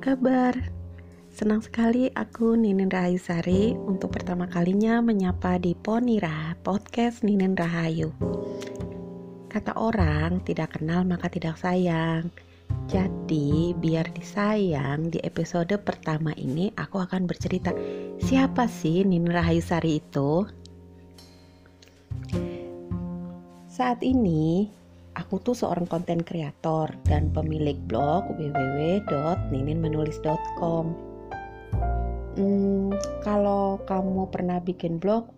kabar? Senang sekali aku Ninin Rahayu Sari untuk pertama kalinya menyapa di Ponira, podcast Ninin Rahayu. Kata orang, tidak kenal maka tidak sayang. Jadi, biar disayang, di episode pertama ini aku akan bercerita siapa sih Ninin Rahayu Sari itu? Saat ini, Aku tuh seorang konten kreator dan pemilik blog www.nininmenulis.com. Hmm, kalau kamu pernah bikin blog,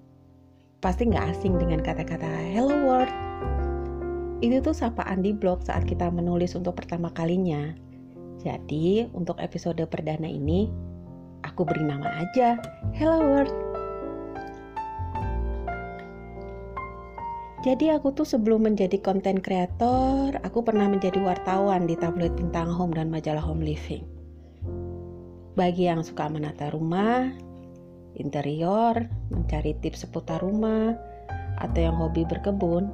pasti nggak asing dengan kata-kata Hello World. Itu tuh sapaan di blog saat kita menulis untuk pertama kalinya. Jadi, untuk episode perdana ini, aku beri nama aja Hello World. Jadi aku tuh sebelum menjadi konten kreator, aku pernah menjadi wartawan di tabloid Bintang Home dan majalah Home Living. Bagi yang suka menata rumah, interior, mencari tips seputar rumah, atau yang hobi berkebun,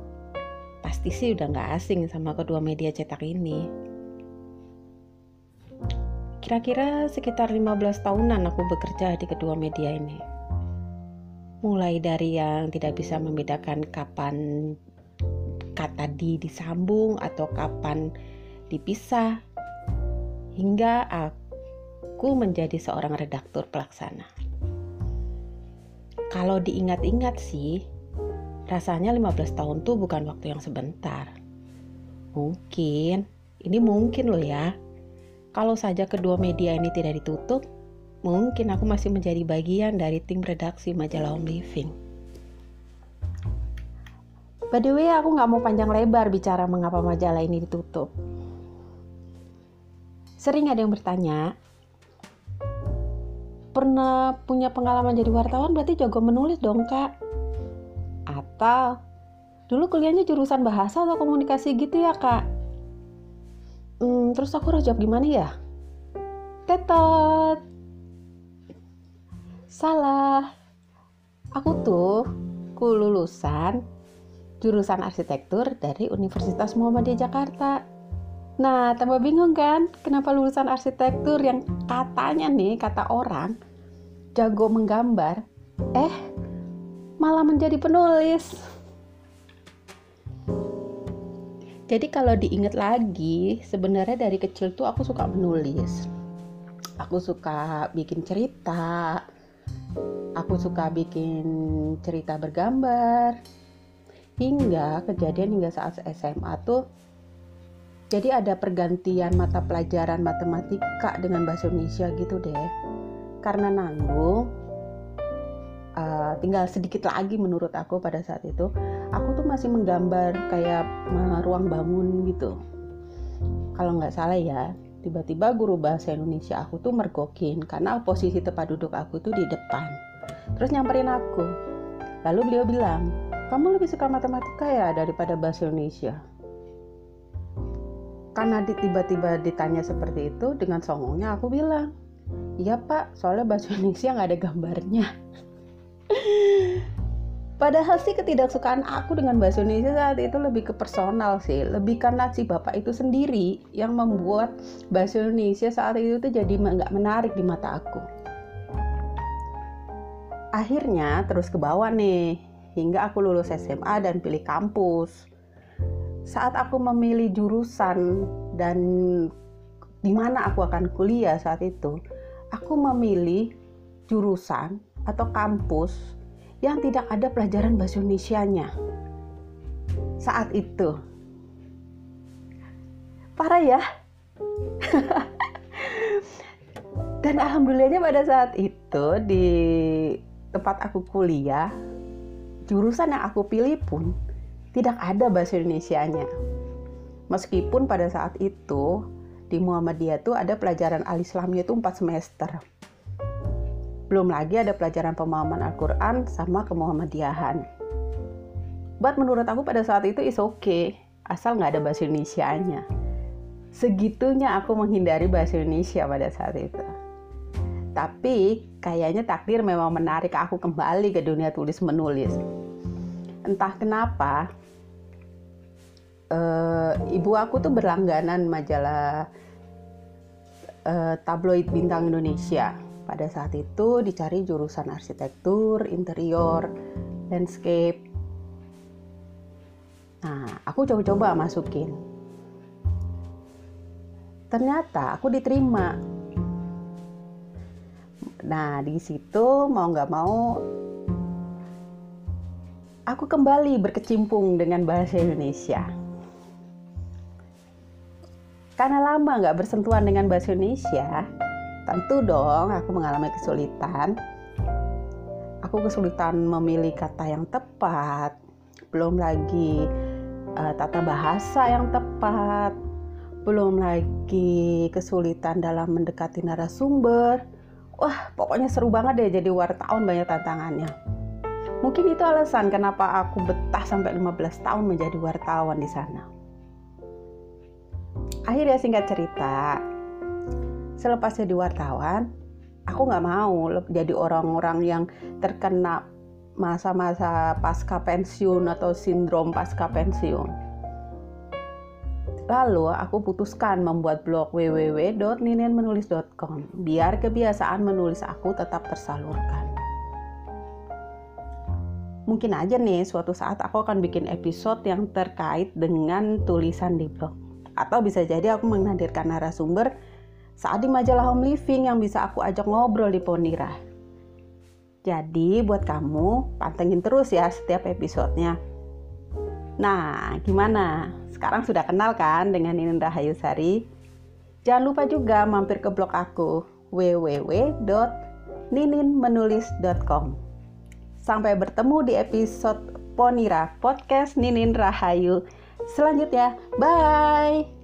pasti sih udah gak asing sama kedua media cetak ini. Kira-kira sekitar 15 tahunan aku bekerja di kedua media ini mulai dari yang tidak bisa membedakan kapan kata di disambung atau kapan dipisah hingga aku menjadi seorang redaktur pelaksana. Kalau diingat-ingat sih, rasanya 15 tahun tuh bukan waktu yang sebentar. Mungkin, ini mungkin loh ya. Kalau saja kedua media ini tidak ditutup, mungkin aku masih menjadi bagian dari tim redaksi majalah Home Living. By the way, aku nggak mau panjang lebar bicara mengapa majalah ini ditutup. Sering ada yang bertanya, pernah punya pengalaman jadi wartawan berarti jago menulis dong kak? Atau dulu kuliahnya jurusan bahasa atau komunikasi gitu ya kak? Hmm, terus aku harus jawab gimana ya? Tetot! Salah. Aku tuh ku lulusan jurusan arsitektur dari Universitas Muhammadiyah Jakarta. Nah, tambah bingung kan kenapa lulusan arsitektur yang katanya nih kata orang jago menggambar, eh malah menjadi penulis. Jadi kalau diingat lagi, sebenarnya dari kecil tuh aku suka menulis. Aku suka bikin cerita, Aku suka bikin cerita bergambar. Hingga kejadian hingga saat SMA tuh jadi ada pergantian mata pelajaran matematika dengan bahasa Indonesia gitu deh. Karena nanggung uh, tinggal sedikit lagi menurut aku pada saat itu aku tuh masih menggambar kayak ruang bangun gitu kalau nggak salah ya tiba-tiba guru bahasa Indonesia aku tuh mergokin karena posisi tempat duduk aku tuh di depan. Terus nyamperin aku. Lalu beliau bilang kamu lebih suka matematika ya daripada bahasa Indonesia? Karena tiba-tiba ditanya seperti itu dengan songongnya aku bilang iya pak soalnya bahasa Indonesia nggak ada gambarnya Padahal sih ketidaksukaan aku dengan bahasa Indonesia saat itu lebih ke personal sih, lebih karena si bapak itu sendiri yang membuat bahasa Indonesia saat itu tuh jadi nggak menarik di mata aku. Akhirnya terus ke bawah nih, hingga aku lulus SMA dan pilih kampus. Saat aku memilih jurusan dan di mana aku akan kuliah saat itu, aku memilih jurusan atau kampus yang tidak ada pelajaran bahasa Indonesia-nya saat itu. Parah ya. Dan alhamdulillahnya pada saat itu di tempat aku kuliah, jurusan yang aku pilih pun tidak ada bahasa Indonesia-nya. Meskipun pada saat itu di Muhammadiyah tuh ada pelajaran al-Islamnya itu 4 semester. Belum lagi ada pelajaran pemahaman Al-Quran sama kemuhammadiyahan. Buat menurut aku pada saat itu is okay, asal nggak ada bahasa Indonesia-nya. Segitunya aku menghindari bahasa Indonesia pada saat itu. Tapi kayaknya takdir memang menarik aku kembali ke dunia tulis menulis. Entah kenapa, uh, ibu aku tuh berlangganan majalah uh, tabloid bintang Indonesia. Pada saat itu dicari jurusan arsitektur, interior, landscape. Nah, aku coba-coba masukin. Ternyata aku diterima. Nah, di situ mau nggak mau aku kembali berkecimpung dengan bahasa Indonesia. Karena lama nggak bersentuhan dengan bahasa Indonesia, tentu dong aku mengalami kesulitan. Aku kesulitan memilih kata yang tepat, belum lagi uh, tata bahasa yang tepat, belum lagi kesulitan dalam mendekati narasumber. Wah, pokoknya seru banget deh jadi wartawan banyak tantangannya. Mungkin itu alasan kenapa aku betah sampai 15 tahun menjadi wartawan di sana. Akhirnya singkat cerita, selepas jadi wartawan, aku nggak mau jadi orang-orang yang terkena masa-masa pasca pensiun atau sindrom pasca pensiun. Lalu aku putuskan membuat blog www.ninenmenulis.com biar kebiasaan menulis aku tetap tersalurkan mungkin aja nih suatu saat aku akan bikin episode yang terkait dengan tulisan di blog. Atau bisa jadi aku menghadirkan narasumber saat di majalah Home Living yang bisa aku ajak ngobrol di Ponira. Jadi buat kamu pantengin terus ya setiap episodenya. Nah, gimana? Sekarang sudah kenal kan dengan Ninin Rahayu Sari? Jangan lupa juga mampir ke blog aku www.nininmenulis.com. Sampai bertemu di episode Ponira Podcast Ninin Rahayu selanjutnya. Bye.